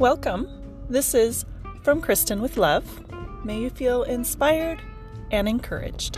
Welcome. This is From Kristen with Love. May you feel inspired and encouraged.